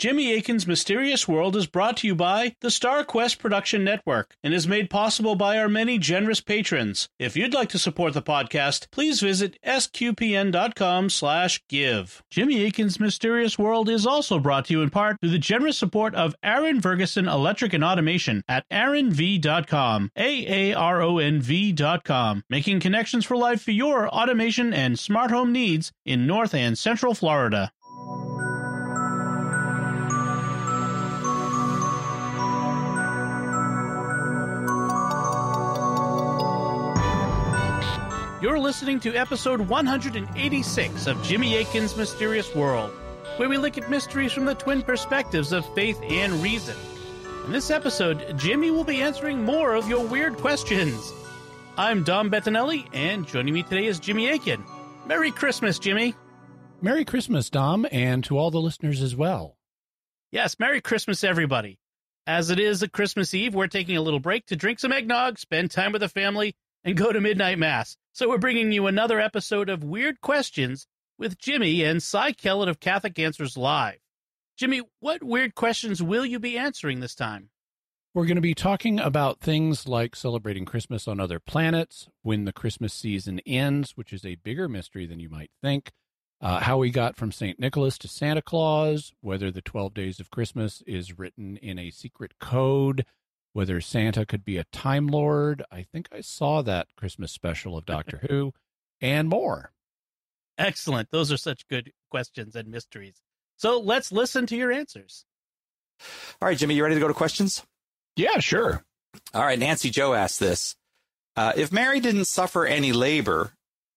Jimmy Akin's Mysterious World is brought to you by the Star Quest Production Network and is made possible by our many generous patrons. If you'd like to support the podcast, please visit sqpn.com slash give. Jimmy Akin's Mysterious World is also brought to you in part through the generous support of Aaron Ferguson Electric and Automation at aaronv.com, A-A-R-O-N-V dot com, making connections for life for your automation and smart home needs in North and Central Florida. You're listening to episode 186 of Jimmy Akin's Mysterious World, where we look at mysteries from the twin perspectives of faith and reason. In this episode, Jimmy will be answering more of your weird questions. I'm Dom Bettinelli, and joining me today is Jimmy Akin. Merry Christmas, Jimmy. Merry Christmas, Dom, and to all the listeners as well. Yes, Merry Christmas, everybody. As it is a Christmas Eve, we're taking a little break to drink some eggnog, spend time with the family, and go to midnight mass. So we're bringing you another episode of Weird Questions with Jimmy and Cy Kellett of Catholic Answers Live. Jimmy, what weird questions will you be answering this time? We're going to be talking about things like celebrating Christmas on other planets, when the Christmas season ends, which is a bigger mystery than you might think, uh, how we got from St. Nicholas to Santa Claus, whether the 12 days of Christmas is written in a secret code, whether Santa could be a Time Lord. I think I saw that Christmas special of Doctor Who, and more. Excellent. Those are such good questions and mysteries. So let's listen to your answers. All right, Jimmy, you ready to go to questions? Yeah, sure. All right, Nancy Joe asked this: uh, If Mary didn't suffer any labor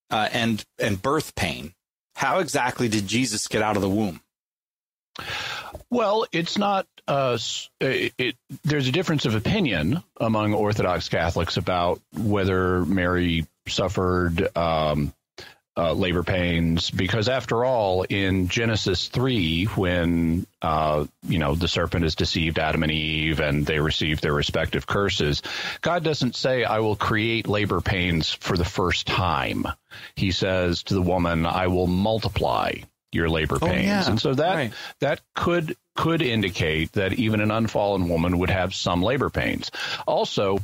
uh, and and birth pain, how exactly did Jesus get out of the womb? Well, it's not. Uh, it, it, there's a difference of opinion among Orthodox Catholics about whether Mary suffered um, uh, labor pains, because after all, in Genesis three, when uh, you know the serpent has deceived Adam and Eve, and they receive their respective curses, God doesn't say, "I will create labor pains for the first time." He says to the woman, "I will multiply." Your labor pains. Oh, yeah. And so that right. that could could indicate that even an unfallen woman would have some labor pains. Also,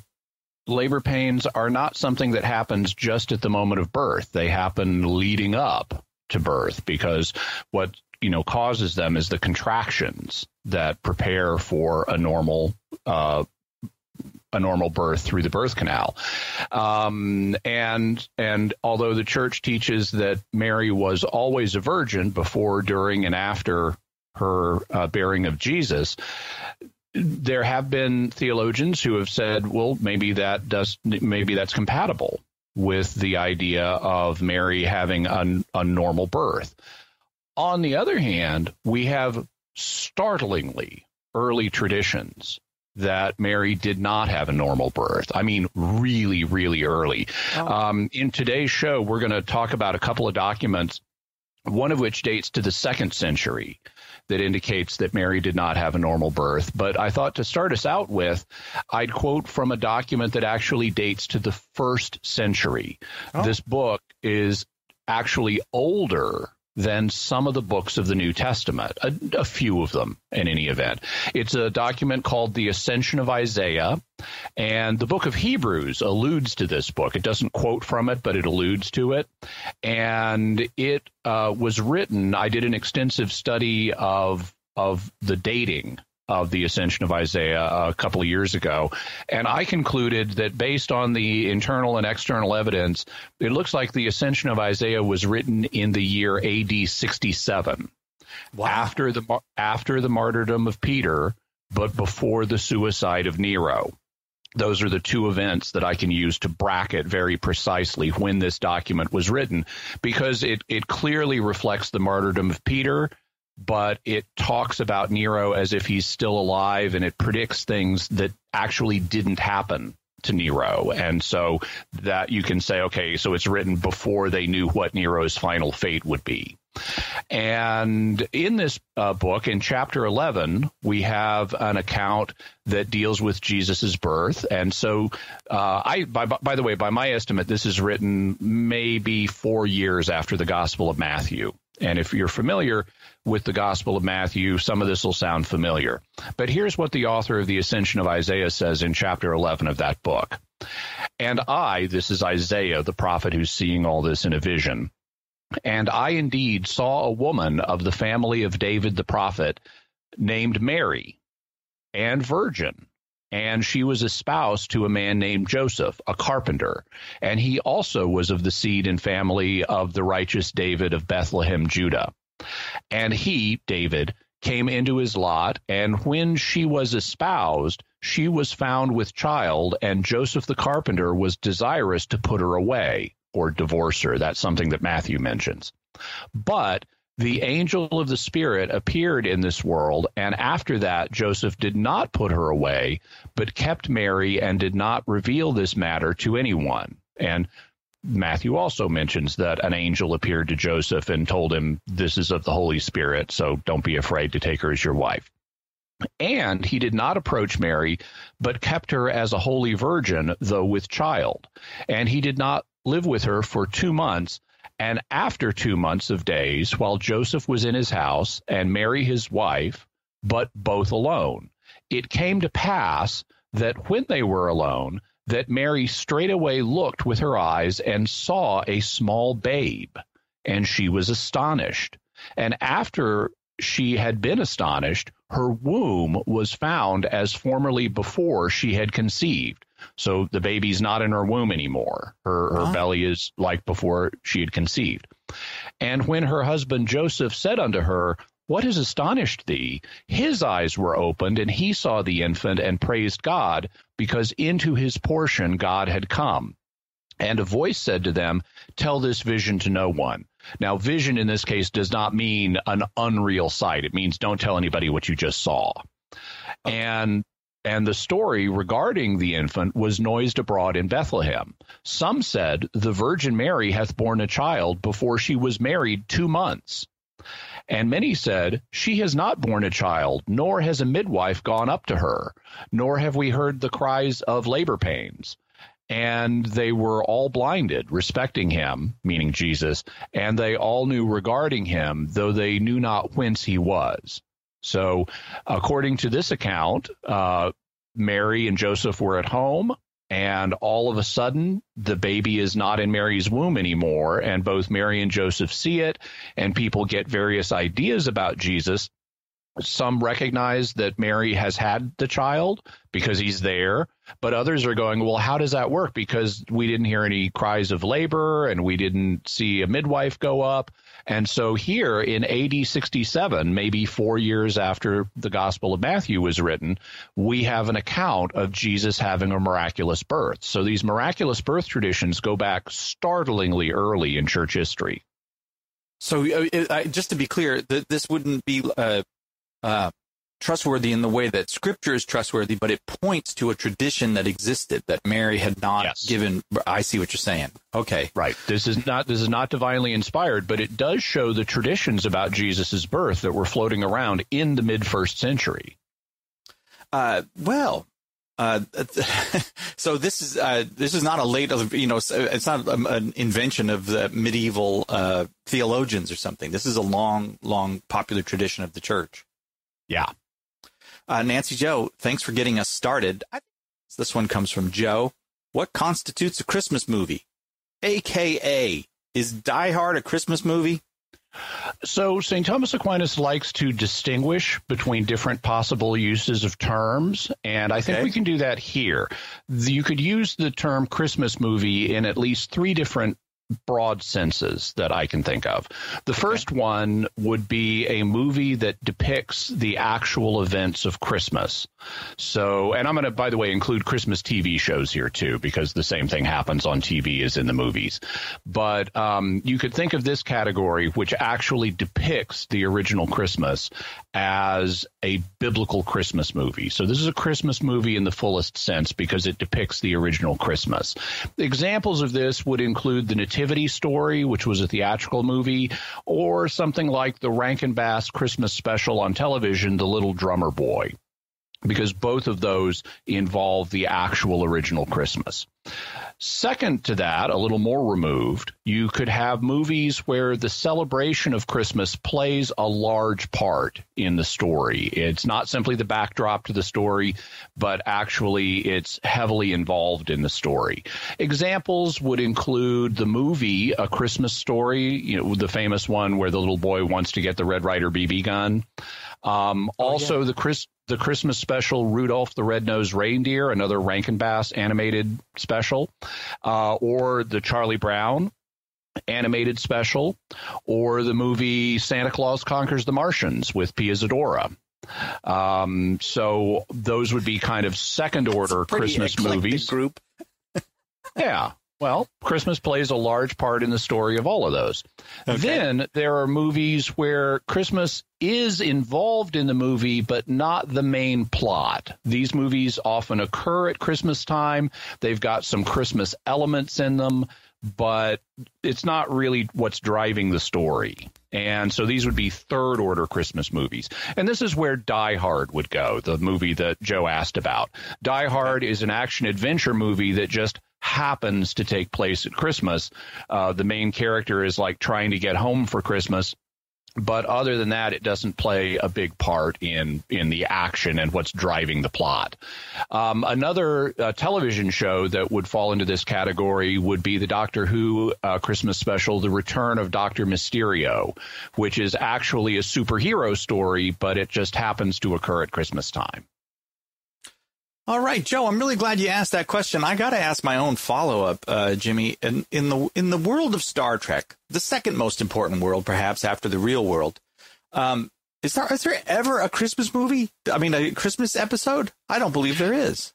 labor pains are not something that happens just at the moment of birth. They happen leading up to birth because what you know causes them is the contractions that prepare for a normal uh, a normal birth through the birth canal. Um, and and although the church teaches that Mary was always a virgin before, during, and after her uh, bearing of Jesus, there have been theologians who have said, well, maybe that does maybe that's compatible with the idea of Mary having a, a normal birth. On the other hand, we have startlingly early traditions that Mary did not have a normal birth. I mean, really, really early. Oh. Um, in today's show, we're going to talk about a couple of documents, one of which dates to the second century that indicates that Mary did not have a normal birth. But I thought to start us out with, I'd quote from a document that actually dates to the first century. Oh. This book is actually older than some of the books of the New Testament, a, a, few of them in any event. It's a document called The Ascension of Isaiah, and the book of Hebrews alludes to this book. It doesn't quote from it, but it alludes to it. And it uh, was written, I did an extensive study of of the dating of the ascension of Isaiah a couple of years ago. And I concluded that based on the internal and external evidence, it looks like the ascension of Isaiah was written in the year AD 67. Wow. After the after the martyrdom of Peter, but before the suicide of Nero. Those are the two events that I can use to bracket very precisely when this document was written because it, it clearly reflects the martyrdom of Peter but it talks about Nero as if he's still alive and it predicts things that actually didn't happen to Nero. And so that you can say, okay, so it's written before they knew what Nero's final fate would be. And in this uh, book, in chapter 11, we have an account that deals with Jesus' birth. And so, uh, I, by, by the way, by my estimate, this is written maybe four years after the Gospel of Matthew And if you're familiar with the Gospel of Matthew, some of this will sound familiar. But here's what the author of the Ascension of Isaiah says in chapter 11 of that book. And I, this is Isaiah, the prophet who's seeing all this in a vision, and I indeed saw a woman of the family of David the prophet named Mary, and virgin. And she was espoused to a man named Joseph, a carpenter. And he also was of the seed and family of the righteous David of Bethlehem, Judah. And he, David, came into his lot, and when she was espoused, she was found with child, and Joseph the carpenter was desirous to put her away or divorce her. That's something that Matthew mentions. But the angel of the Spirit appeared in this world, and after that, Joseph did not put her away, but kept Mary and did not reveal this matter to anyone. And Matthew also mentions that an angel appeared to Joseph and told him, This is of the Holy Spirit, so don't be afraid to take her as your wife. And he did not approach Mary, but kept her as a holy virgin, though with child. And he did not live with her for two months. And after two months of days, while Joseph was in his house and Mary his wife, but both alone, it came to pass that when they were alone, that Mary straightway looked with her eyes and saw a small babe, and she was astonished. And after she had been astonished, her womb was found as formerly before she had conceived. So the baby's not in her womb anymore. Her, her belly is like before she had conceived. And when her husband Joseph said unto her, What has astonished thee? His eyes were opened, and he saw the infant and praised God, because into his portion God had come. And a voice said to them, Tell this vision to no one. Now, vision in this case does not mean an unreal sight. It means don't tell anybody what you just saw. Oh. And and the story regarding the infant was noised abroad in Bethlehem. Some said, The Virgin Mary hath borne a child before she was married two months. And many said, She has not borne a child, nor has a midwife gone up to her, nor have we heard the cries of labor pains. And they were all blinded, respecting him, meaning Jesus, and they all knew regarding him, though they knew not whence he was. So, according to this account, uh, Mary and Joseph were at home, and all of a sudden, the baby is not in Mary's womb anymore. And both Mary and Joseph see it, and people get various ideas about Jesus. Some recognize that Mary has had the child because he's there, but others are going, well, how does that work? Because we didn't hear any cries of labor and we didn't see a midwife go up. And so here in AD 67, maybe four years after the Gospel of Matthew was written, we have an account of Jesus having a miraculous birth. So these miraculous birth traditions go back startlingly early in church history. So uh, just to be clear, th- this wouldn't be uh, uh, trustworthy in the way that scripture is trustworthy, but it points to a tradition that existed that Mary had not yes. given. I see what you're saying. Okay, right. This is not this is not divinely inspired, but it does show the traditions about Jesus' birth that were floating around in the mid first century. Uh, well. Uh, so this is uh, this is not a late you know it's not an invention of the medieval uh, theologians or something. This is a long long popular tradition of the church. Yeah, uh, Nancy Joe, thanks for getting us started. this one comes from Joe. What constitutes a Christmas movie? AKA, is Die Hard a Christmas movie? So, St. Thomas Aquinas likes to distinguish between different possible uses of terms, and I think okay. we can do that here. You could use the term Christmas movie in at least three different broad senses that I can think of. The first okay. one would be a movie that depicts the actual events of Christmas. So, and I'm going to, by the way, include Christmas TV shows here too, because the same thing happens on TV as in the movies. But um, you could think of this category, which actually depicts the original Christmas, as a biblical Christmas movie. So, this is a Christmas movie in the fullest sense because it depicts the original Christmas. Examples of this would include the Nativity Story, which was a theatrical movie, or something like the Rankin Bass Christmas special on television, The Little Drummer Boy. Because both of those involve the actual original Christmas. Second to that, a little more removed, you could have movies where the celebration of Christmas plays a large part in the story. It's not simply the backdrop to the story, but actually it's heavily involved in the story. Examples would include the movie A Christmas Story, you know, the famous one where the little boy wants to get the Red Ryder BB gun. Um, oh, also, yeah. the Chris the Christmas special Rudolph the Red-Nosed Reindeer, another Rankin Bass animated special, uh, or the Charlie Brown animated special, or the movie Santa Claus Conquers the Martians with Pia Zadora. Um, so those would be kind of second order Christmas movies. Group. yeah. Well, Christmas plays a large part in the story of all of those. Okay. Then there are movies where Christmas is involved in the movie, but not the main plot. These movies often occur at Christmas time. They've got some Christmas elements in them, but it's not really what's driving the story. And so these would be third order Christmas movies. And this is where Die Hard would go, the movie that Joe asked about. Die Hard is an action adventure movie that just happens to take place at Christmas. Uh, the main character is like trying to get home for Christmas. But other than that, it doesn't play a big part in in the action and what's driving the plot. Um, another uh, television show that would fall into this category would be the Doctor Who uh, Christmas special, The Return of Doctor Mysterio, which is actually a superhero story, but it just happens to occur at Christmas time. All right, Joe. I'm really glad you asked that question. I got to ask my own follow up, uh, Jimmy. In, in the in the world of Star Trek, the second most important world, perhaps after the real world, um, is there is there ever a Christmas movie? I mean, a Christmas episode? I don't believe there is.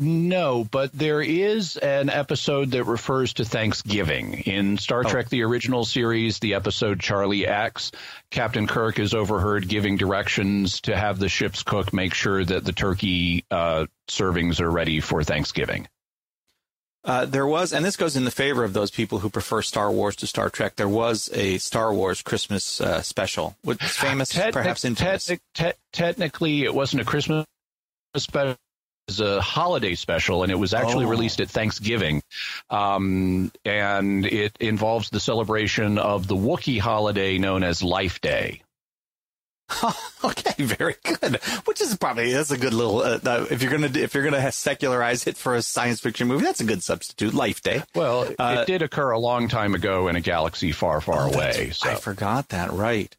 No, but there is an episode that refers to Thanksgiving. In Star oh. Trek, the original series, the episode Charlie X, Captain Kirk is overheard giving directions to have the ship's cook make sure that the turkey uh, servings are ready for Thanksgiving. Uh, there was, and this goes in the favor of those people who prefer Star Wars to Star Trek. There was a Star Wars Christmas uh, special, which is famous, perhaps infamous. Te- te- technically, it wasn't a Christmas special was a holiday special, and it was actually oh. released at Thanksgiving. Um, and it involves the celebration of the Wookiee holiday known as Life Day. okay, very good. Which is probably that's a good little uh, uh, if you're gonna if you're gonna secularize it for a science fiction movie, that's a good substitute. Life Day. Well, uh, it did occur a long time ago in a galaxy far, far oh, away. So. I forgot that. Right.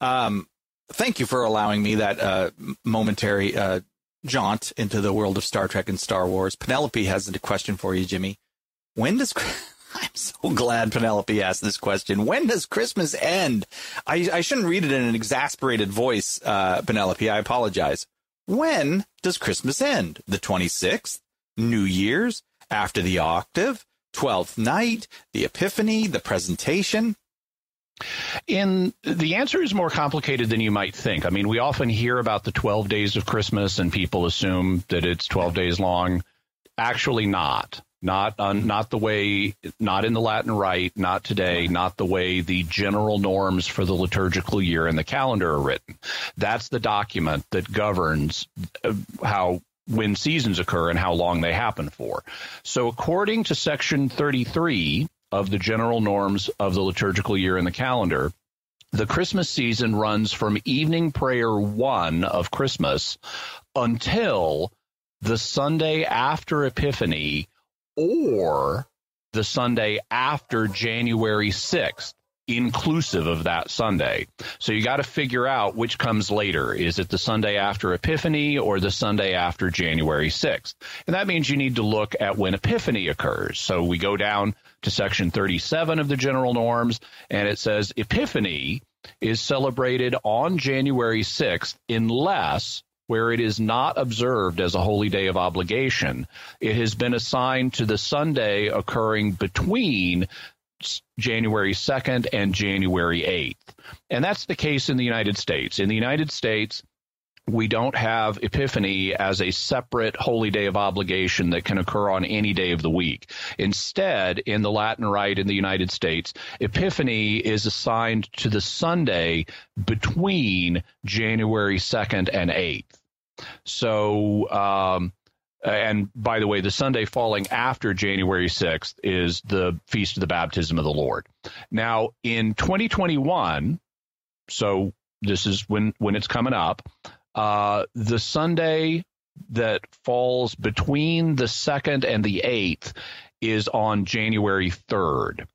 Um, thank you for allowing me that uh, momentary uh, jaunt into the world of Star Trek and Star Wars. Penelope has a question for you, Jimmy. When does I'm so glad Penelope asked this question. When does Christmas end? I, I shouldn't read it in an exasperated voice, uh, Penelope. I apologize. When does Christmas end? The 26th? New Year's? After the octave? Twelfth night? The Epiphany? The presentation? In the answer is more complicated than you might think. I mean, we often hear about the 12 days of Christmas and people assume that it's 12 days long. Actually not. Not on, not the way, not in the Latin Rite, not today, not the way the general norms for the liturgical year and the calendar are written. That's the document that governs uh, how when seasons occur and how long they happen for. So according to section 33 of the general norms of the liturgical year in the calendar, the Christmas season runs from evening prayer one of Christmas until the Sunday after Epiphany or the Sunday after January 6th inclusive of that Sunday. So you got to figure out which comes later. Is it the Sunday after Epiphany or the Sunday after January 6th? And that means you need to look at when Epiphany occurs. So we go down to section 37 of the general norms and it says Epiphany is celebrated on January 6th unless where it is not observed as a holy day of obligation, it has been assigned to the Sunday occurring between January 2nd and January 8th. And that's the case in the United States. In the United States, we don't have Epiphany as a separate holy day of obligation that can occur on any day of the week. Instead, in the Latin Rite in the United States, Epiphany is assigned to the Sunday between January 2nd and 8th. So, um, and by the way, the Sunday falling after January 6th is the Feast of the Baptism of the Lord. Now, in 2021, so this is when when it's coming up, uh, the Sunday that falls between the second and the eighth is on January 3rd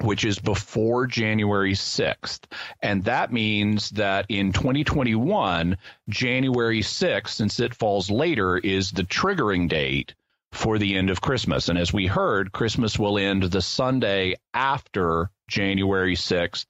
which is before January 6th. And that means that in 2021, January 6th, since it falls later, is the triggering date for the end of Christmas. And as we heard, Christmas will end the Sunday after January 6th,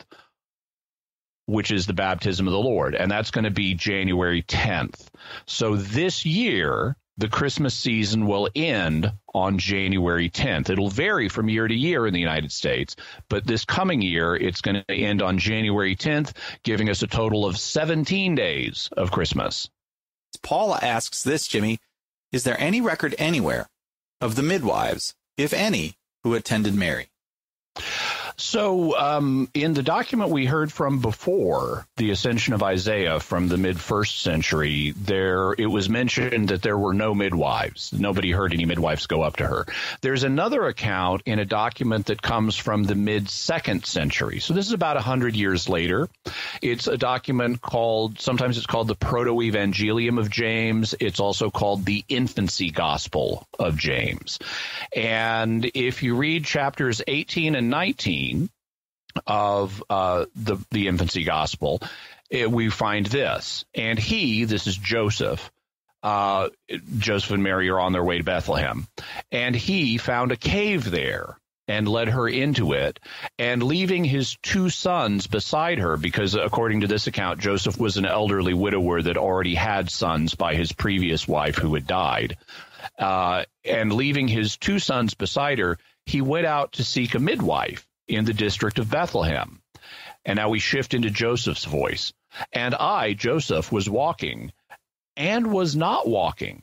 which is the baptism of the Lord. And that's going to be January 10th. So this year, the Christmas season will end on January 10th. It'll vary from year to year in the United States, but this coming year, it's going to end on January 10th, giving us a total of 17 days of Christmas. Paula asks this, Jimmy Is there any record anywhere of the midwives, if any, who attended Mary? So, um, in the document we heard from before, the Ascension of Isaiah from the mid first century, there it was mentioned that there were no midwives. Nobody heard any midwives go up to her. There's another account in a document that comes from the mid second century. So this is about hundred years later. It's a document called sometimes it's called the Proto Evangelium of James. It's also called the Infancy Gospel of James. And if you read chapters 18 and 19 of uh, the the infancy gospel, it, we find this, and he, this is Joseph. Uh, Joseph and Mary are on their way to Bethlehem, and he found a cave there and led her into it, and leaving his two sons beside her, because according to this account, Joseph was an elderly widower that already had sons by his previous wife who had died. Uh, and leaving his two sons beside her, he went out to seek a midwife in the district of Bethlehem. And now we shift into Joseph's voice. And I, Joseph, was walking and was not walking.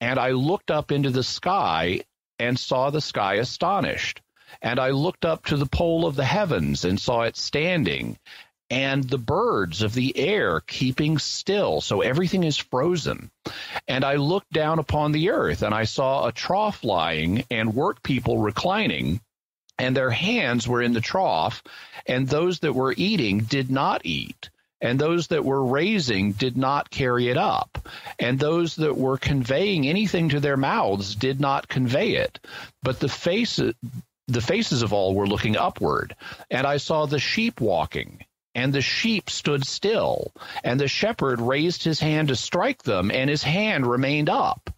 And I looked up into the sky and saw the sky astonished. And I looked up to the pole of the heavens and saw it standing, and the birds of the air keeping still. So everything is frozen. And I looked down upon the earth, and I saw a trough lying, and work people reclining and their hands were in the trough, and those that were eating did not eat, and those that were raising did not carry it up, and those that were conveying anything to their mouths did not convey it, but the faces the faces of all were looking upward, and I saw the sheep walking, and the sheep stood still, and the shepherd raised his hand to strike them, and his hand remained up.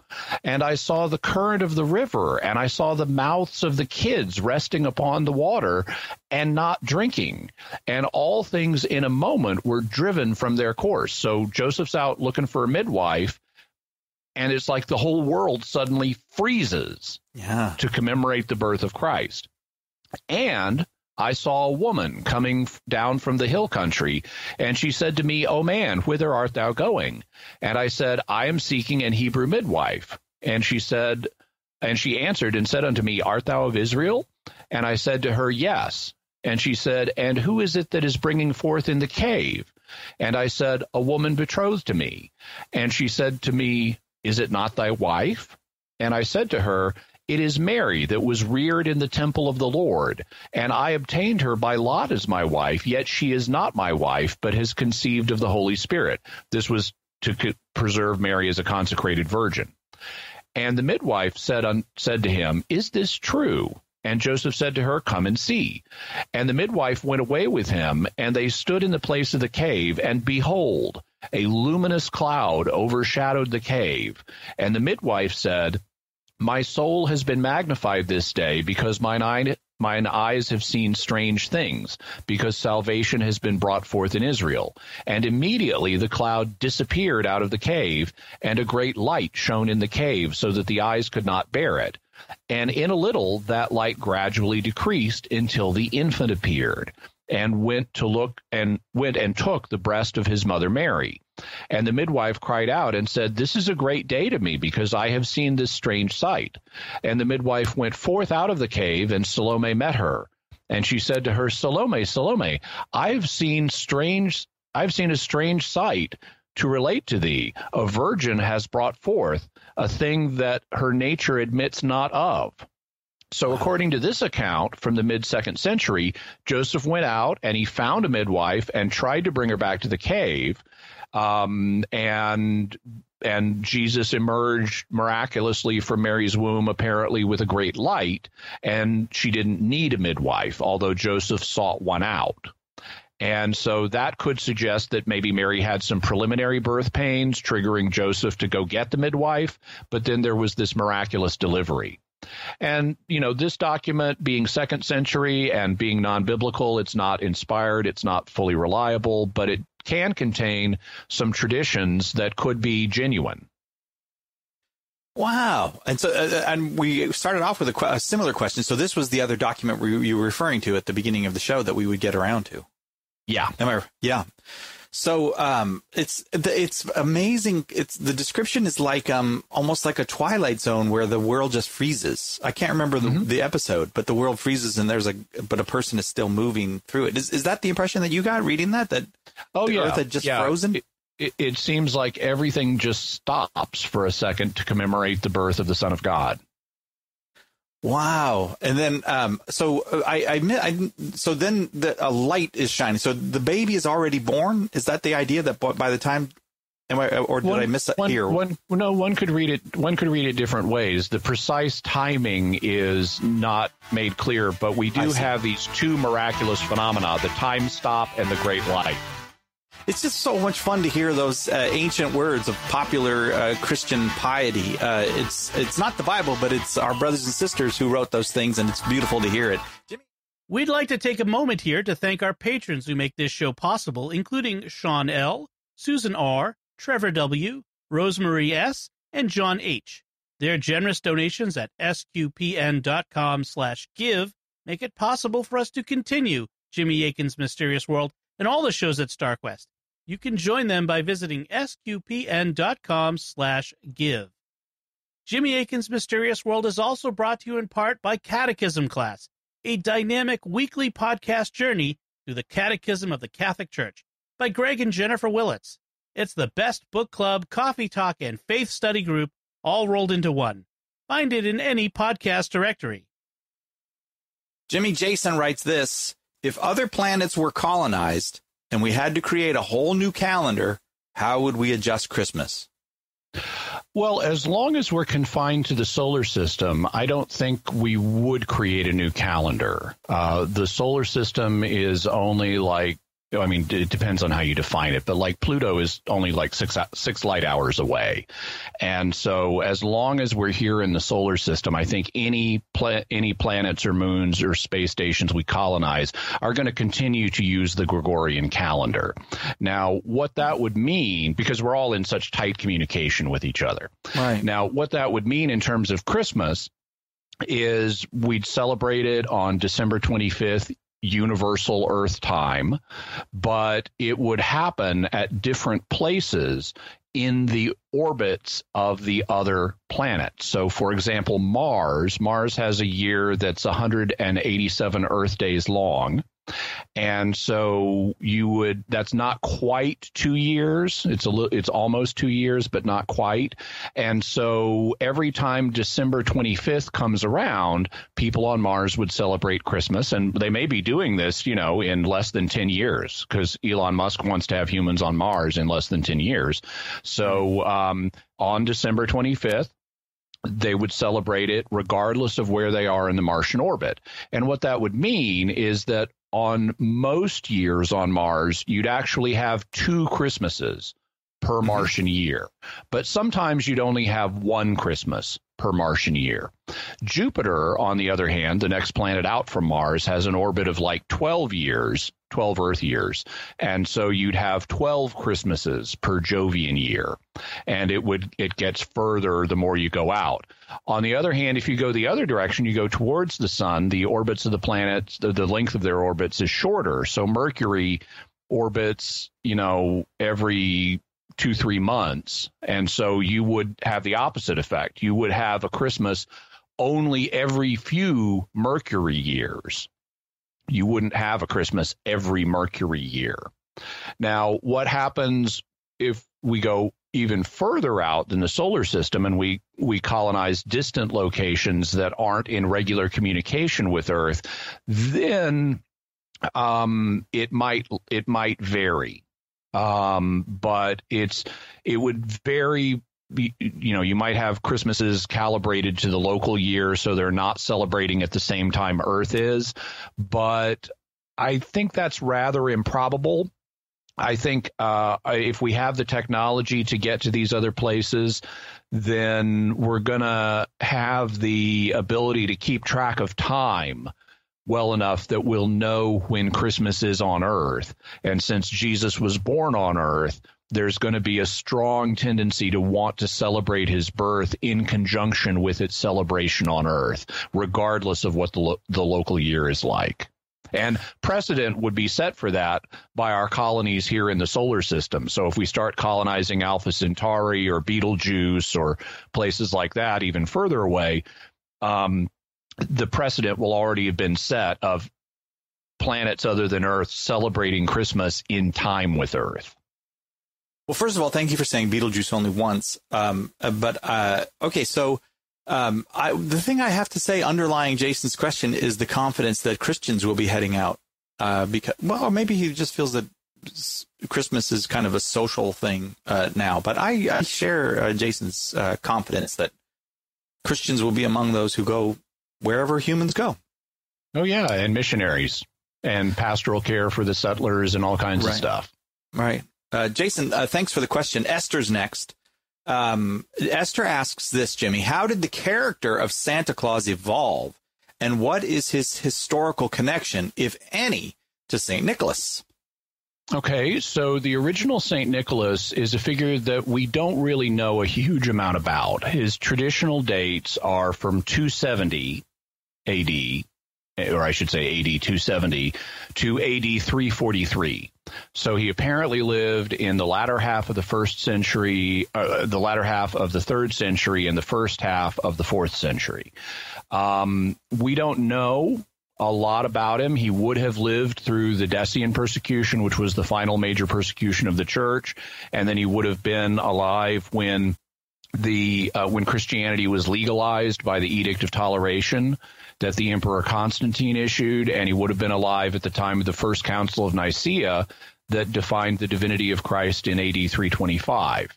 And I saw the current of the river, and I saw the mouths of the kids resting upon the water and not drinking. And all things in a moment were driven from their course. So Joseph's out looking for a midwife, and it's like the whole world suddenly freezes yeah. to commemorate the birth of Christ. And I saw a woman coming down from the hill country, and she said to me, O man, whither art thou going? And I said, I am seeking an Hebrew midwife. And she said, and she answered and said unto me, Art thou of Israel? And I said to her, Yes. And she said, And who is it that is bringing forth in the cave? And I said, A woman betrothed to me. And she said to me, Is it not thy wife? And I said to her, it is Mary that was reared in the temple of the Lord, and I obtained her by lot as my wife, yet she is not my wife, but has conceived of the Holy Spirit. This was to preserve Mary as a consecrated virgin. And the midwife said, un- said to him, Is this true? And Joseph said to her, Come and see. And the midwife went away with him, and they stood in the place of the cave, and behold, a luminous cloud overshadowed the cave. And the midwife said, my soul has been magnified this day because mine, eye, mine eyes have seen strange things, because salvation has been brought forth in Israel. And immediately the cloud disappeared out of the cave, and a great light shone in the cave, so that the eyes could not bear it. And in a little that light gradually decreased until the infant appeared and went to look and went and took the breast of his mother Mary. And the midwife cried out and said, This is a great day to me, because I have seen this strange sight. And the midwife went forth out of the cave, and Salome met her. And she said to her, Salome, Salome, I've seen strange I've seen a strange sight to relate to thee. A virgin has brought forth a thing that her nature admits not of. So, according to this account from the mid second century, Joseph went out and he found a midwife and tried to bring her back to the cave. Um, and and Jesus emerged miraculously from Mary's womb, apparently with a great light, and she didn't need a midwife, although Joseph sought one out. And so that could suggest that maybe Mary had some preliminary birth pains, triggering Joseph to go get the midwife, but then there was this miraculous delivery. And, you know, this document being second century and being non biblical, it's not inspired, it's not fully reliable, but it can contain some traditions that could be genuine. Wow. And so, uh, and we started off with a, a, similar question. So this was the other document you were referring to at the beginning of the show that we would get around to. Yeah. Am I? Yeah. So um, it's it's amazing. It's the description is like um almost like a Twilight Zone where the world just freezes. I can't remember the, mm-hmm. the episode, but the world freezes and there's a but a person is still moving through it. Is is that the impression that you got reading that? That oh yeah, Earth had just yeah. frozen. It, it, it seems like everything just stops for a second to commemorate the birth of the Son of God. Wow. And then, um, so uh, I, I, I, so then the, a light is shining. So the baby is already born. Is that the idea that by the time, am I, or did one, I miss it one, here? One, no, one could read it, one could read it different ways. The precise timing is not made clear, but we do have these two miraculous phenomena, the time stop and the great light it's just so much fun to hear those uh, ancient words of popular uh, Christian piety. Uh, it's it's not the Bible, but it's our brothers and sisters who wrote those things, and it's beautiful to hear it. Jimmy. We'd like to take a moment here to thank our patrons who make this show possible, including Sean L., Susan R., Trevor W., Rosemary S., and John H. Their generous donations at sqpn.com slash give make it possible for us to continue Jimmy Akin's Mysterious World and all the shows at StarQuest. You can join them by visiting sqpn.com slash give. Jimmy Akin's Mysterious World is also brought to you in part by Catechism Class, a dynamic weekly podcast journey through the Catechism of the Catholic Church by Greg and Jennifer Willits. It's the best book club, coffee talk, and faith study group all rolled into one. Find it in any podcast directory. Jimmy Jason writes this If other planets were colonized, and we had to create a whole new calendar, how would we adjust Christmas? Well, as long as we're confined to the solar system, I don't think we would create a new calendar. Uh, the solar system is only like I mean, it depends on how you define it, but like Pluto is only like six six light hours away, and so as long as we're here in the solar system, I think any pla- any planets or moons or space stations we colonize are going to continue to use the Gregorian calendar. Now, what that would mean, because we're all in such tight communication with each other, right? Now, what that would mean in terms of Christmas is we'd celebrate it on December 25th universal Earth time, but it would happen at different places in the orbits of the other planets. So, for example, Mars, Mars has a year that's 187 Earth days long. And so you would that's not quite 2 years. It's a little it's almost 2 years but not quite. And so every time December 25th comes around, people on Mars would celebrate Christmas and they may be doing this, you know, in less than 10 years cuz Elon Musk wants to have humans on Mars in less than 10 years. So um, on December 25th they would celebrate it regardless of where they are in the Martian orbit. And what that would mean is that on most years on Mars, you'd actually have two Christmases per mm-hmm. Martian year. But sometimes you'd only have one Christmas per Martian year. Jupiter, on the other hand, the next planet out from Mars, has an orbit of like 12 years, 12 Earth years. And so you'd have 12 Christmases per Jovian year. And it would, it gets further the more you go out. On the other hand, if you go the other direction, you go towards the sun, the orbits of the planets, the, the length of their orbits is shorter. So Mercury orbits, you know, every two, three months. And so you would have the opposite effect. You would have a Christmas only every few Mercury years. You wouldn't have a Christmas every Mercury year. Now, what happens if we go even further out than the solar system and we we colonize distant locations that aren't in regular communication with Earth, then um, it might it might vary. Um, but it's it would vary you know, you might have Christmases calibrated to the local year, so they're not celebrating at the same time Earth is. But I think that's rather improbable. I think uh, if we have the technology to get to these other places, then we're going to have the ability to keep track of time well enough that we'll know when Christmas is on earth. And since Jesus was born on earth, there's going to be a strong tendency to want to celebrate his birth in conjunction with its celebration on earth, regardless of what the, lo- the local year is like. And precedent would be set for that by our colonies here in the solar system. So if we start colonizing Alpha Centauri or Betelgeuse or places like that, even further away, um, the precedent will already have been set of planets other than Earth celebrating Christmas in time with Earth. Well, first of all, thank you for saying Beetlejuice only once. Um, uh, but uh, okay, so um, I, the thing I have to say underlying Jason's question is the confidence that Christians will be heading out. Uh, because well, maybe he just feels that Christmas is kind of a social thing uh, now. But I, I share uh, Jason's uh, confidence that Christians will be among those who go wherever humans go. Oh yeah, and missionaries and pastoral care for the settlers and all kinds right. of stuff. Right. Uh, Jason, uh, thanks for the question. Esther's next. Um, Esther asks this, Jimmy, how did the character of Santa Claus evolve? And what is his historical connection, if any, to St. Nicholas? Okay, so the original St. Nicholas is a figure that we don't really know a huge amount about. His traditional dates are from 270 AD, or I should say AD 270 to AD 343. So he apparently lived in the latter half of the first century, uh, the latter half of the third century, and the first half of the fourth century. Um, we don't know a lot about him. He would have lived through the Decian persecution, which was the final major persecution of the church, and then he would have been alive when the uh, when Christianity was legalized by the Edict of Toleration that the Emperor Constantine issued, and he would have been alive at the time of the First Council of Nicaea that defined the divinity of Christ in AD 325.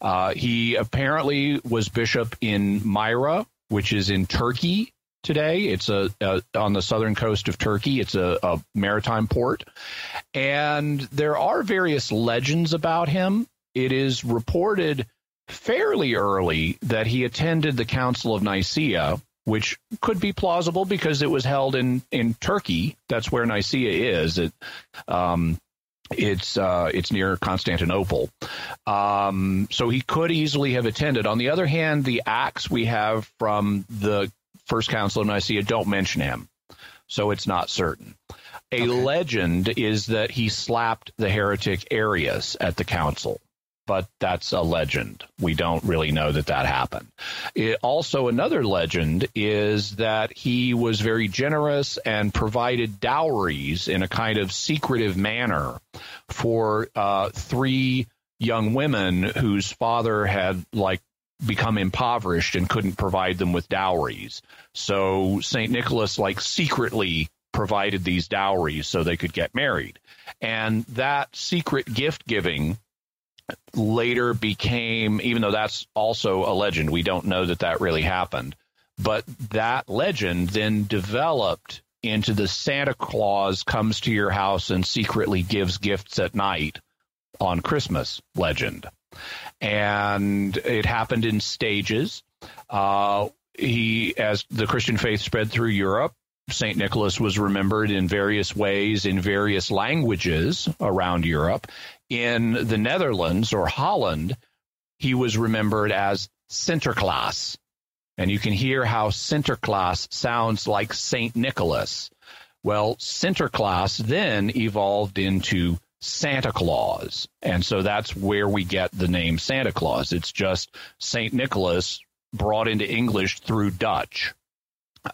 Uh, he apparently was bishop in Myra, which is in Turkey today. It's a, a on the southern coast of Turkey. It's a, a maritime port, and there are various legends about him. It is reported fairly early that he attended the Council of Nicaea, which could be plausible because it was held in in Turkey. That's where Nicaea is. It, um, it's uh, it's near Constantinople, um, so he could easily have attended. On the other hand, the acts we have from the First Council of Nicaea don't mention him, so it's not certain. A okay. legend is that he slapped the heretic Arius at the council but that's a legend. We don't really know that that happened. It, also, another legend is that he was very generous and provided dowries in a kind of secretive manner for uh, three young women whose father had like become impoverished and couldn't provide them with dowries. So St. Nicholas like secretly provided these dowries so they could get married. And that secret gift giving later became, even though that's also a legend, we don't know that that really happened. But that legend then developed into the Santa Claus comes to your house and secretly gives gifts at night on Christmas legend. And it happened in stages. Uh, he, as the Christian faith spread through Europe, St. Nicholas was remembered in various ways in various languages around Europe. In the Netherlands or Holland, he was remembered as Sinterklaas. And you can hear how Sinterklaas sounds like St. Nicholas. Well, Sinterklaas then evolved into Santa Claus. And so that's where we get the name Santa Claus. It's just St. Nicholas brought into English through Dutch.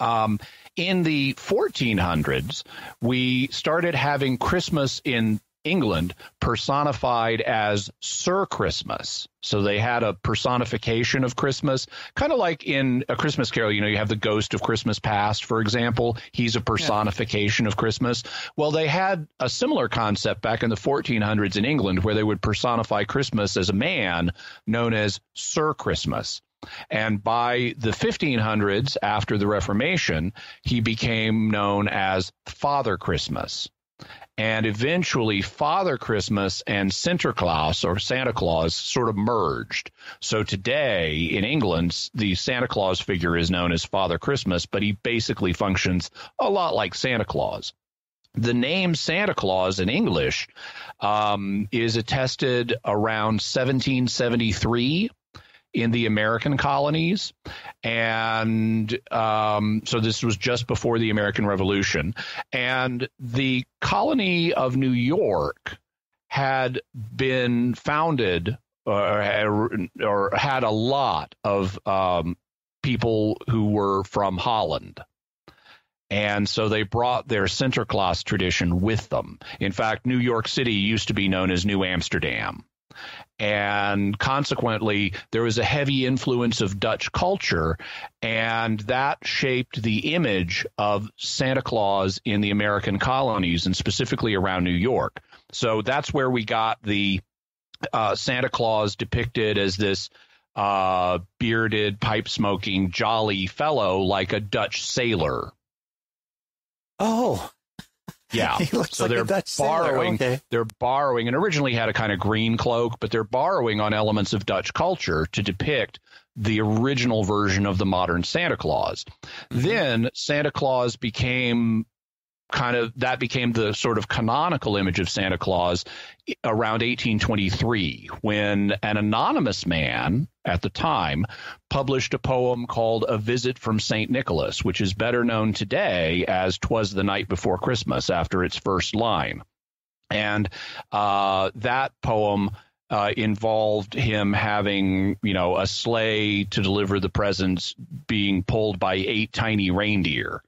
Um, in the 1400s, we started having Christmas in England personified as Sir Christmas. So they had a personification of Christmas, kind of like in A Christmas Carol, you know, you have the ghost of Christmas past, for example. He's a personification yeah. of Christmas. Well, they had a similar concept back in the 1400s in England where they would personify Christmas as a man known as Sir Christmas. And by the 1500s, after the Reformation, he became known as Father Christmas. And eventually, Father Christmas and Sinterklaas or Santa Claus sort of merged. So today in England, the Santa Claus figure is known as Father Christmas, but he basically functions a lot like Santa Claus. The name Santa Claus in English um, is attested around 1773 in the American colonies. And um, so this was just before the American Revolution. And the colony of New York had been founded or, or had a lot of um, people who were from Holland. And so they brought their Sinterklaas tradition with them. In fact, New York City used to be known as New Amsterdam and consequently there was a heavy influence of Dutch culture and that shaped the image of Santa Claus in the American colonies and specifically around New York. So that's where we got the uh, Santa Claus depicted as this uh, bearded, pipe smoking, jolly fellow like a Dutch sailor. Oh, yeah. so like they're borrowing. Okay. They're borrowing, and originally had a kind of green cloak, but they're borrowing on elements of Dutch culture to depict the original version of the modern Santa Claus. Mm-hmm. Then Santa Claus became kind of that became the sort of canonical image of Santa Claus around 1823 when an anonymous man at the time published a poem called A Visit from St. Nicholas, which is better known today as Twas the Night Before Christmas after its first line. And uh, that poem uh, involved him having, you know, a sleigh to deliver the presents being pulled by eight tiny reindeer.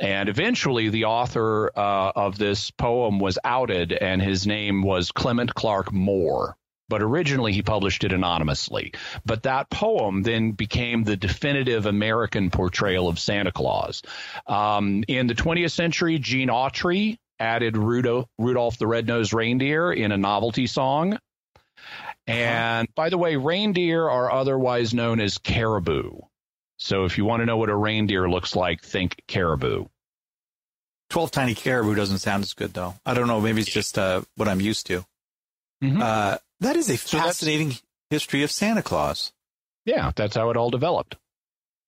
And eventually, the author uh, of this poem was outed, and his name was Clement Clarke Moore. But originally, he published it anonymously. But that poem then became the definitive American portrayal of Santa Claus. Um, in the 20th century, Gene Autry added Rudolph, Rudolph the Red-Nosed Reindeer in a novelty song. And by the way, reindeer are otherwise known as caribou. So if you want to know what a reindeer looks like, think caribou. 12 tiny caribou doesn't sound as good though. I don't know. Maybe it's just uh, what I'm used to. Mm-hmm. Uh, that is a so fascinating history of Santa Claus. Yeah, that's how it all developed.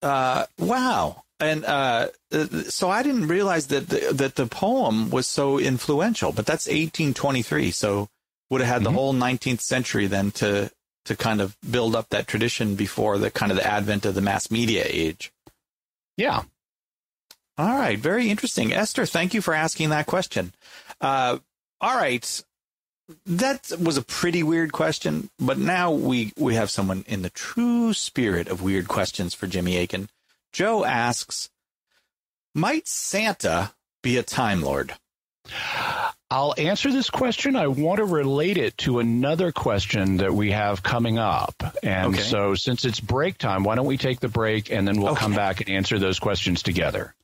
Uh, wow. And uh, uh so I didn't realize that the, that the poem was so influential, but that's 1823. So would have had mm-hmm. the whole 19th century then to to kind of build up that tradition before the kind of the advent of the mass media age. Yeah. All right. Very interesting. Esther, thank you for asking that question. Uh, all right. That was a pretty weird question, but now we, we have someone in the true spirit of weird questions for Jimmy Akin. Joe asks, might Santa be a Time Lord? I'll answer this question. I want to relate it to another question that we have coming up. And okay. so, since it's break time, why don't we take the break and then we'll okay. come back and answer those questions together?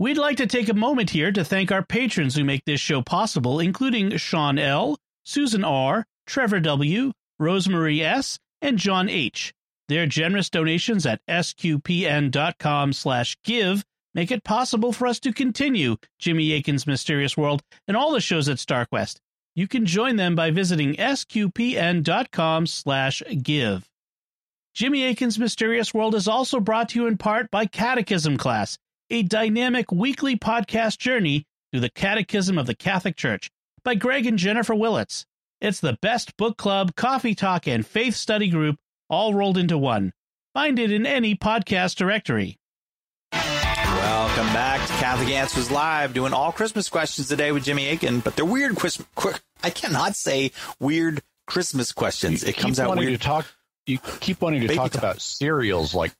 We'd like to take a moment here to thank our patrons who make this show possible, including Sean L., Susan R., Trevor W., Rosemary S., and John H. Their generous donations at sqpn.com slash give make it possible for us to continue Jimmy Akin's Mysterious World and all the shows at StarQuest. You can join them by visiting sqpn.com slash give. Jimmy Akin's Mysterious World is also brought to you in part by Catechism Class, a dynamic weekly podcast journey through the Catechism of the Catholic Church by Greg and Jennifer Willits. It's the best book club, coffee talk, and faith study group all rolled into one. Find it in any podcast directory. Welcome back to Catholic Answers Live, doing all Christmas questions today with Jimmy Akin, but they're weird Christmas. I cannot say weird Christmas questions. You it comes out weird. To talk, you keep wanting to Baby talk, talk, about cereals like.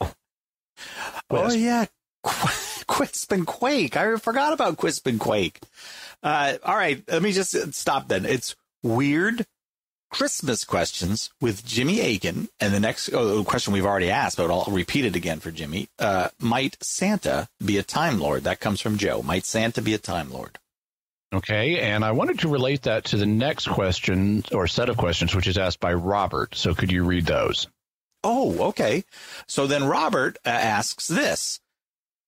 Oh yeah, Quisp and Quake. I forgot about Quisp and Quake. Uh, all right, let me just stop then. It's weird Christmas questions with Jimmy Akin. And the next oh, question we've already asked, but I'll repeat it again for Jimmy. Uh, might Santa be a Time Lord? That comes from Joe. Might Santa be a Time Lord? Okay, and I wanted to relate that to the next question or set of questions, which is asked by Robert. So could you read those? Oh, okay. So then Robert uh, asks this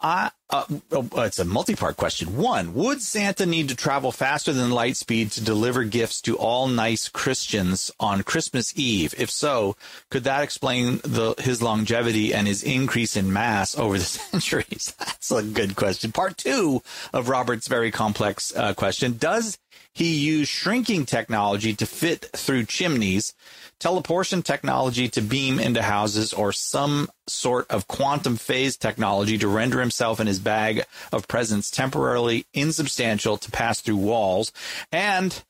I, uh, oh, it's a multi-part question. One, would Santa need to travel faster than light speed to deliver gifts to all nice Christians on Christmas Eve? If so, could that explain the, his longevity and his increase in mass over the centuries? That's a good question. Part two of Robert's very complex uh, question. Does he used shrinking technology to fit through chimneys teleportation technology to beam into houses, or some sort of quantum phase technology to render himself and his bag of presents temporarily insubstantial to pass through walls. And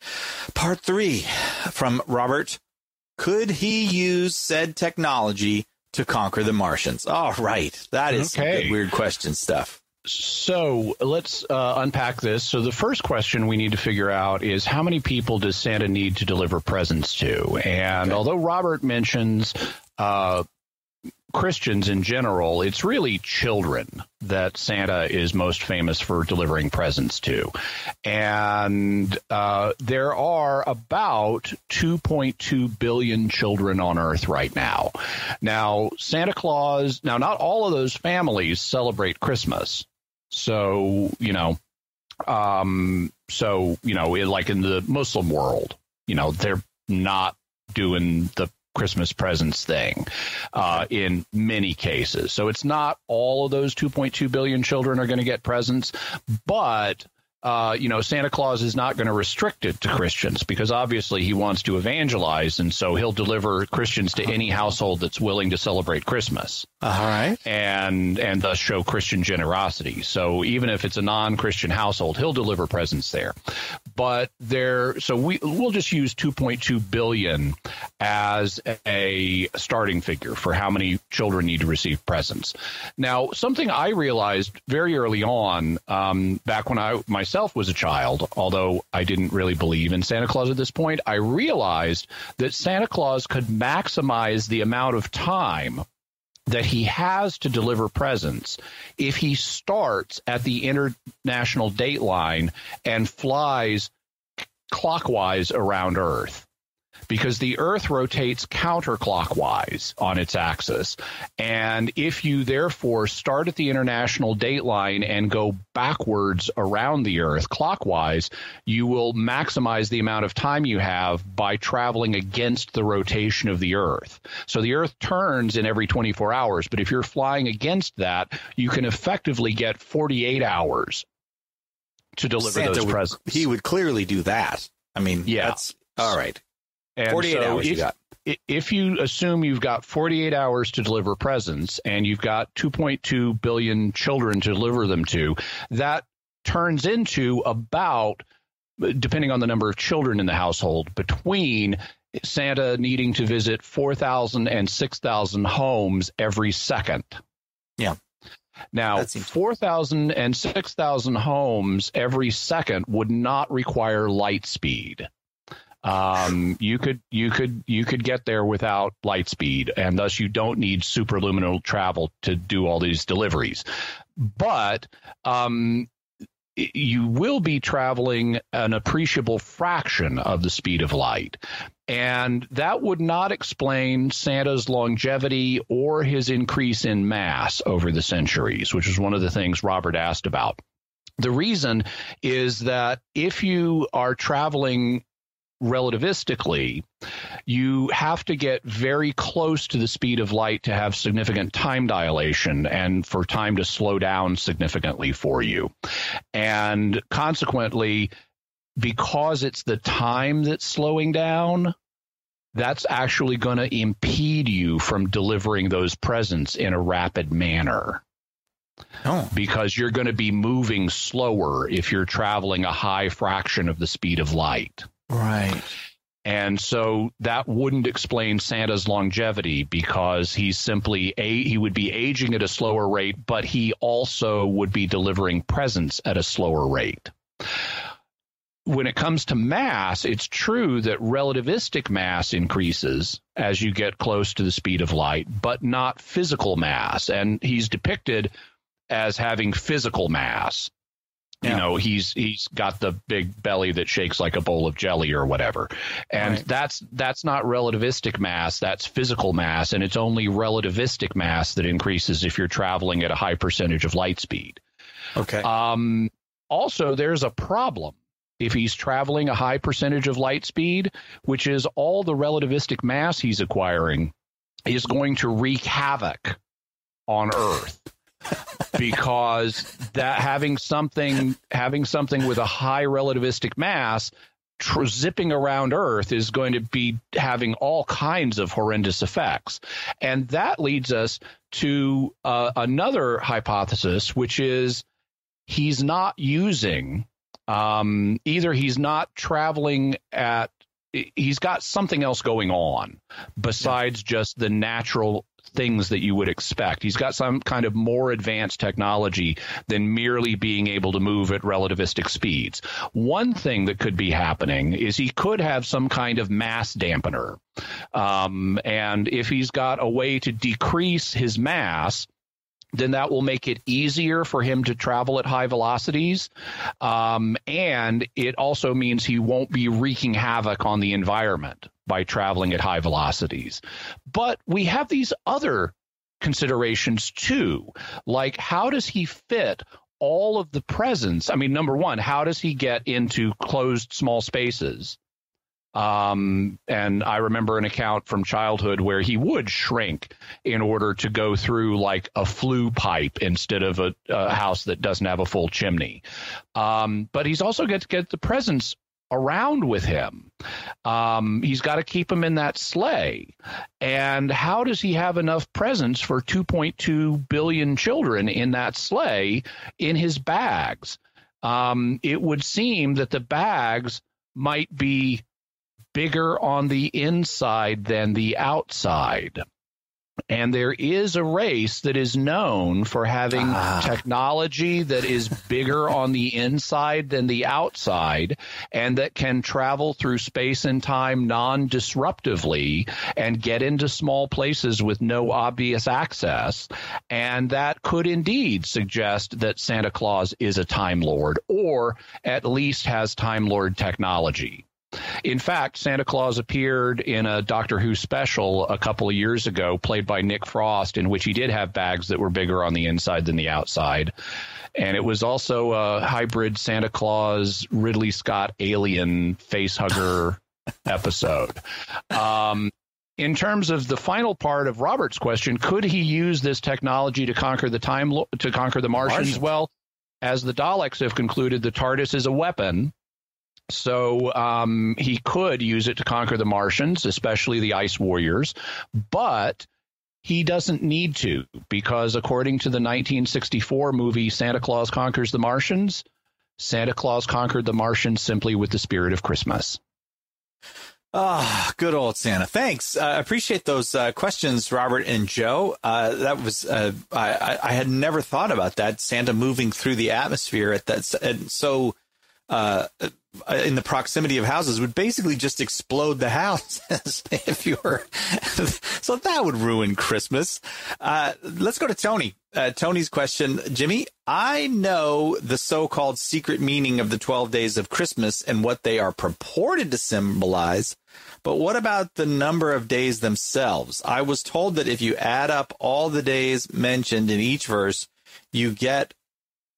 part three from Robert Could he use said technology to conquer the Martians? All right. That is okay. weird question stuff. So let's uh, unpack this. So the first question we need to figure out is how many people does Santa need to deliver presents to? And okay. although Robert mentions uh, Christians in general, it's really children that Santa is most famous for delivering presents to. And uh, there are about 2.2 billion children on Earth right now. Now, Santa Claus, now, not all of those families celebrate Christmas. So, you know, um, so, you know, like in the Muslim world, you know, they're not doing the Christmas presents thing uh, in many cases. So it's not all of those 2.2 billion children are going to get presents, but uh, you know, Santa Claus is not going to restrict it to Christians because obviously he wants to evangelize, and so he'll deliver Christians to any household that's willing to celebrate Christmas. All right, and and thus show Christian generosity. So even if it's a non-Christian household, he'll deliver presents there. But there, so we we'll just use 2.2 billion as a starting figure for how many children need to receive presents. Now, something I realized very early on, um, back when I my myself was a child, although I didn't really believe in Santa Claus at this point, I realized that Santa Claus could maximize the amount of time that he has to deliver presents if he starts at the international dateline and flies clockwise around Earth because the Earth rotates counterclockwise on its axis. And if you therefore start at the international date line and go backwards around the Earth clockwise, you will maximize the amount of time you have by traveling against the rotation of the Earth. So the Earth turns in every 24 hours, but if you're flying against that, you can effectively get 48 hours to deliver Santa those would, presents. He would clearly do that. I mean, yeah. that's all right. And 48 so hours if, you got. If you assume you've got 48 hours to deliver presents and you've got 2.2 billion children to deliver them to, that turns into about, depending on the number of children in the household, between Santa needing to visit 4,000 and 6,000 homes every second. Yeah. Now, 4,000 and 6,000 homes every second would not require light speed um, you could you could you could get there without light speed, and thus you don't need superluminal travel to do all these deliveries. But um, you will be traveling an appreciable fraction of the speed of light. And that would not explain Santa's longevity or his increase in mass over the centuries, which is one of the things Robert asked about. The reason is that if you are traveling relativistically, you have to get very close to the speed of light to have significant time dilation and for time to slow down significantly for you. And consequently, because it's the time that's slowing down, that's actually going to impede you from delivering those presents in a rapid manner. Oh. Because you're going to be moving slower if you're traveling a high fraction of the speed of light. Right. And so that wouldn't explain Santa's longevity because he's simply a he would be aging at a slower rate, but he also would be delivering presents at a slower rate. When it comes to mass, it's true that relativistic mass increases as you get close to the speed of light, but not physical mass. And he's depicted as having physical mass. You know, he's he's got the big belly that shakes like a bowl of jelly or whatever. And Right. that's that's not relativistic mass, that's physical mass, and it's only relativistic mass that increases if you're traveling at a high percentage of light speed. Okay. Um, also, there's a problem if he's traveling a high percentage of light speed, which is all the relativistic mass he's acquiring is going to wreak havoc on Earth. Because that having something having something with a high relativistic mass tr- zipping around Earth is going to be having all kinds of horrendous effects, and that leads us to uh, another hypothesis, which is he's not using um, either he's not traveling at he's got something else going on besides just the natural things that you would expect. He's got some kind of more advanced technology than merely being able to move at relativistic speeds. One thing that could be happening is he could have some kind of mass dampener. Um, and if he's got a way to decrease his mass, then that will make it easier for him to travel at high velocities. Um, and it also means he won't be wreaking havoc on the environment by traveling at high velocities. But we have these other considerations too. Like, how does he fit all of the presents? I mean, number one, how does he get into closed small spaces? Um, and I remember an account from childhood where he would shrink in order to go through like a flue pipe instead of a, a house that doesn't have a full chimney. Um, but he's also got to get the presents around with him. Um, he's got to keep him in that sleigh. And how does he have enough presents for 2.2 billion children in that sleigh in his bags? Um, it would seem that the bags might be bigger on the inside than the outside. And there is a race that is known for having Ah. technology that is bigger on the inside than the outside and that can travel through space and time non disruptively and get into small places with no obvious access. And that could indeed suggest that Santa Claus is a Time Lord or at least has Time Lord technology. In fact, Santa Claus appeared in a Doctor Who special a couple of years ago, played by Nick Frost, in which he did have bags that were bigger on the inside than the outside. And it was also a hybrid Santa Claus Ridley Scott alien face hugger episode. Um, in terms of the final part of Robert's question, could he use this technology to conquer the time to conquer the Martians? Martians. Well, as the Daleks have concluded, the TARDIS is a weapon. So um, he could use it to conquer the Martians, especially the Ice Warriors, but he doesn't need to because, according to the 1964 movie Santa Claus Conquers the Martians, Santa Claus conquered the Martians simply with the spirit of Christmas. Ah, good old Santa. Thanks. Uh, I appreciate those uh, questions, Robert and Joe. Uh, that was uh, I, I- had never thought about that Santa moving through the atmosphere at that so uh, in the proximity of houses would basically just explode the houses if you were. so that would ruin Christmas. Uh, let's go to Tony. Uh, Tony's question, Jimmy. I know the so-called secret meaning of the 12 days of Christmas and what they are purported to symbolize. But what about the number of days themselves? I was told that if you add up all the days mentioned in each verse, you get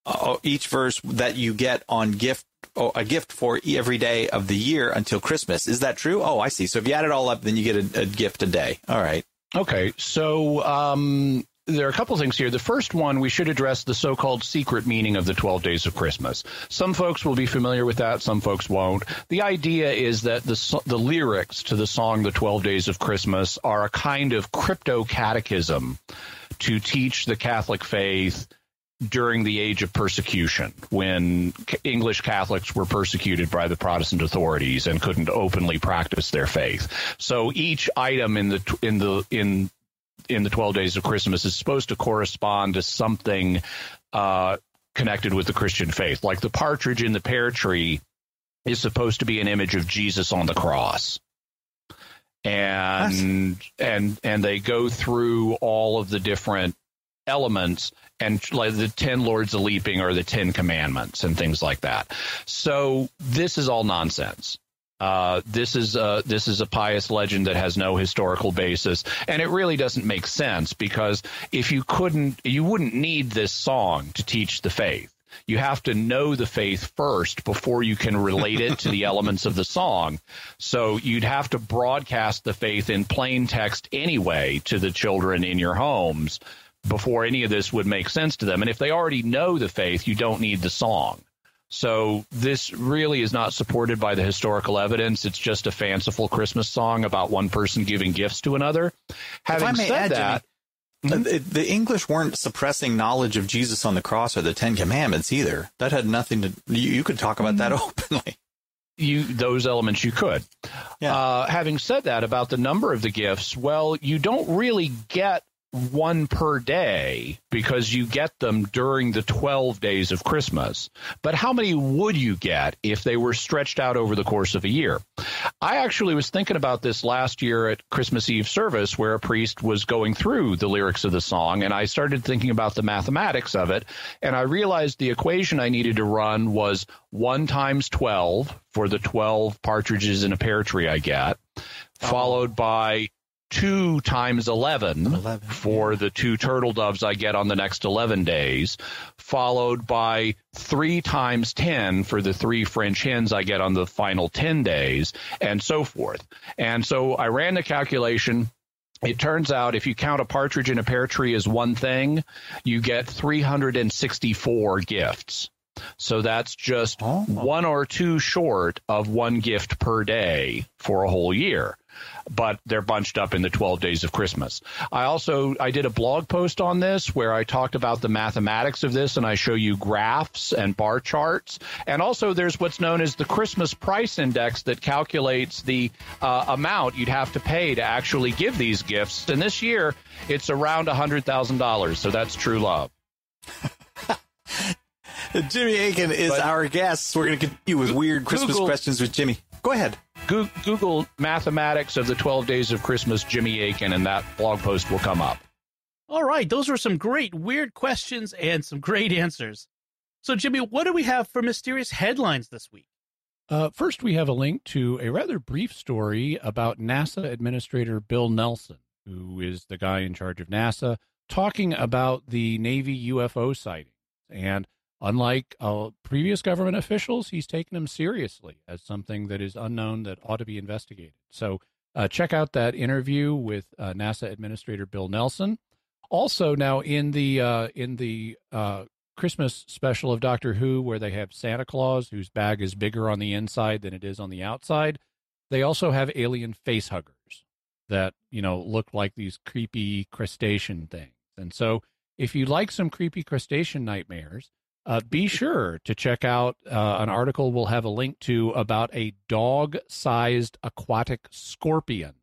uh, each verse that you get on gift oh, a gift for every day of the year until Christmas. Is that true? Oh, I see. So if you add it all up, then you get a, a gift a day. All right. Okay, so um, there are a couple things here. The first one, we should address the so called secret meaning of the 12 days of Christmas. Some folks will be familiar with that, some folks won't. The idea is that the, the lyrics to the song The 12 Days of Christmas are a kind of crypto catechism to teach the Catholic faith during the age of persecution when English Catholics were persecuted by the Protestant authorities and couldn't openly practice their faith. So each item in the in the in in the 12 days of Christmas is supposed to correspond to something uh, connected with the Christian faith. Like the partridge in the pear tree is supposed to be an image of Jesus on the cross. And and and they go through all of the different elements and like the 10 lords of leaping or the 10 commandments and things like that. So this is all nonsense. Uh, this is a, this is a pious legend that has no historical basis, and it really doesn't make sense because if you couldn't, you wouldn't need this song to teach the faith. You have to know the faith first before you can relate it to the elements of the song. So you'd have to broadcast the faith in plain text anyway to the children in your homes before any of this would make sense to them. And if they already know the faith, you don't need the song. So this really is not supported by the historical evidence. It's just a fanciful Christmas song about one person giving gifts to another. Having said add, that, Jimmy, the, the, English weren't suppressing knowledge of Jesus on the cross or the Ten Commandments either. That had nothing to. You, you could talk about that openly. You those elements you could. Yeah. Uh, having said that about the number of the gifts, well, you don't really get one per day because you get them during the 12 days of Christmas. But how many would you get if they were stretched out over the course of a year? I actually was thinking about this last year at Christmas Eve service where a priest was going through the lyrics of the song and I started thinking about the mathematics of it and I realized the equation I needed to run was 1 times 12 for the 12 partridges in a pear tree I get, uh-huh. followed by two times 11, 11 for yeah. the two turtle doves I get on the next 11 days, followed by three times 10 for the three French hens I get on the final 10 days, and so forth. And so I ran the calculation. It turns out if you count a partridge in a pear tree as one thing, you get 364 gifts. So that's just oh. one or two short of one gift per day for a whole year but they're bunched up in the 12 days of Christmas. I also I did a blog post on this where I talked about the mathematics of this and I show you graphs and bar charts. And also there's what's known as the Christmas price index that calculates the uh, amount you'd have to pay to actually give these gifts. And this year it's around $100,000. So that's true love. Jimmy Akin is but our guest. We're going to continue with weird Christmas Google, questions with Jimmy. Go ahead. Google mathematics of the 12 days of Christmas, Jimmy Akin, and that blog post will come up. All right. Those were some great, weird questions and some great answers. So, Jimmy, what do we have for mysterious headlines this week? Uh, first, we have a link to a rather brief story about NASA Administrator Bill Nelson, who is the guy in charge of NASA, talking about the Navy UFO sightings. And Unlike uh, previous government officials, he's taken them seriously as something that is unknown that ought to be investigated. So uh, check out that interview with uh, NASA Administrator Bill Nelson. Also, now in the uh, in the uh, Christmas special of Doctor Who, where they have Santa Claus, whose bag is bigger on the inside than it is on the outside, they also have alien face huggers that you know look like these creepy crustacean things. And so, if you like some creepy crustacean nightmares, uh, be sure to check out uh, an article we'll have a link to about a dog sized aquatic scorpion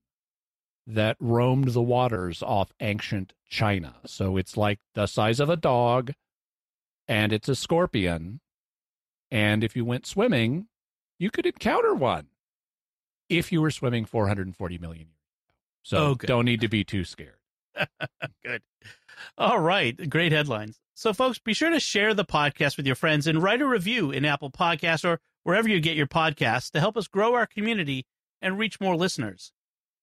that roamed the waters off ancient China. So it's like the size of a dog and it's a scorpion. And if you went swimming, you could encounter one if you were swimming 440 million years ago. So oh, don't need to be too scared. good. All right. Great headlines. So, folks, be sure to share the podcast with your friends and write a review in Apple Podcasts or wherever you get your podcasts to help us grow our community and reach more listeners.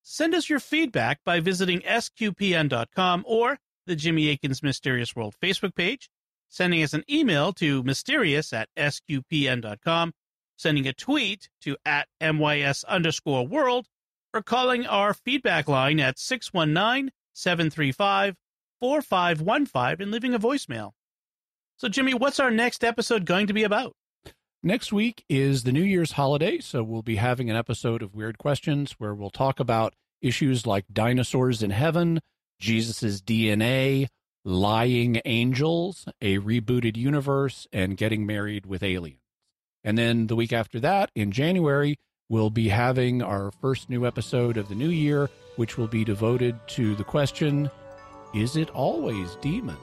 Send us your feedback by visiting sqpn.com or the Jimmy Akin's Mysterious World Facebook page, sending us an email to mysterious at sqpn.com, sending a tweet to at mys underscore world, or calling our feedback line at 619 735 4515 and leaving a voicemail. So, Jimmy, what's our next episode going to be about? Next week is the New Year's holiday, so we'll be having an episode of Weird Questions where we'll talk about issues like dinosaurs in heaven, Jesus's DNA, Lying Angels, a rebooted universe, and Getting Married with Aliens. And then the week after that, in January, we'll be having our first new episode of the new year, which will be devoted to the question Is it always demons?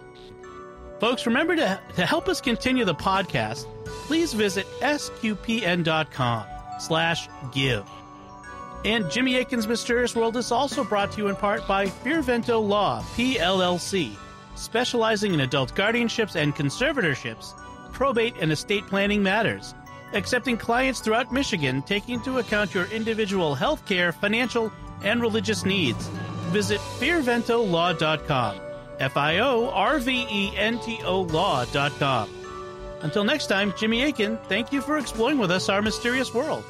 Folks, remember to, to help us continue the podcast, please visit sqpn.com slash give. And Jimmy Akin's Mysterious World is also brought to you in part by Fiorvento Law, PLLC, specializing in adult guardianships and conservatorships, probate and estate planning matters, accepting clients throughout Michigan, taking into account your individual health care, financial, and religious needs. Visit fiorventolaw.com. F I O R V E N T O law.com. Until next time, Jimmy Akin, thank you for exploring with us our mysterious world.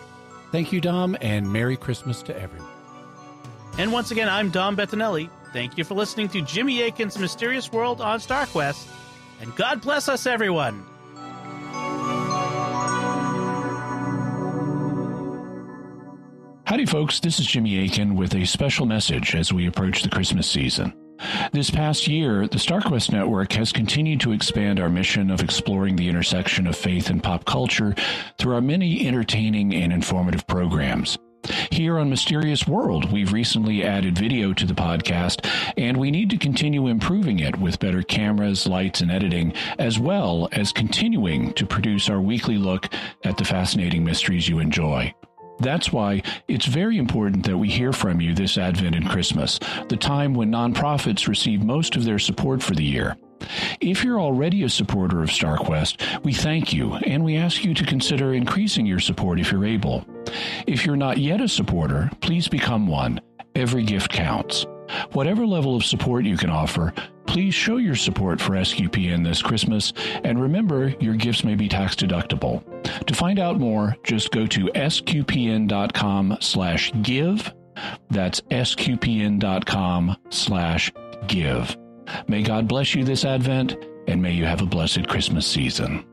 Thank you, Dom, and Merry Christmas to everyone. And once again, I'm Dom Bettinelli. Thank you for listening to Jimmy Akin's Mysterious World on StarQuest. And God bless us, everyone. Howdy, folks. This is Jimmy Akin with a special message as we approach the Christmas season. This past year, the StarQuest Network has continued to expand our mission of exploring the intersection of faith and pop culture through our many entertaining and informative programs. Here on Mysterious World, we've recently added video to the podcast, and we need to continue improving it with better cameras, lights, and editing, as well as continuing to produce our weekly look at the fascinating mysteries you enjoy. That's why it's very important that we hear from you this Advent and Christmas, the time when nonprofits receive most of their support for the year. If you're already a supporter of StarQuest, we thank you and we ask you to consider increasing your support if you're able. If you're not yet a supporter, please become one. Every gift counts. Whatever level of support you can offer, please show your support for SQPN this Christmas and remember your gifts may be tax deductible. To find out more, just go to sqpn.com slash give. That's sqpn.com slash give. May God bless you this Advent, and may you have a blessed Christmas season.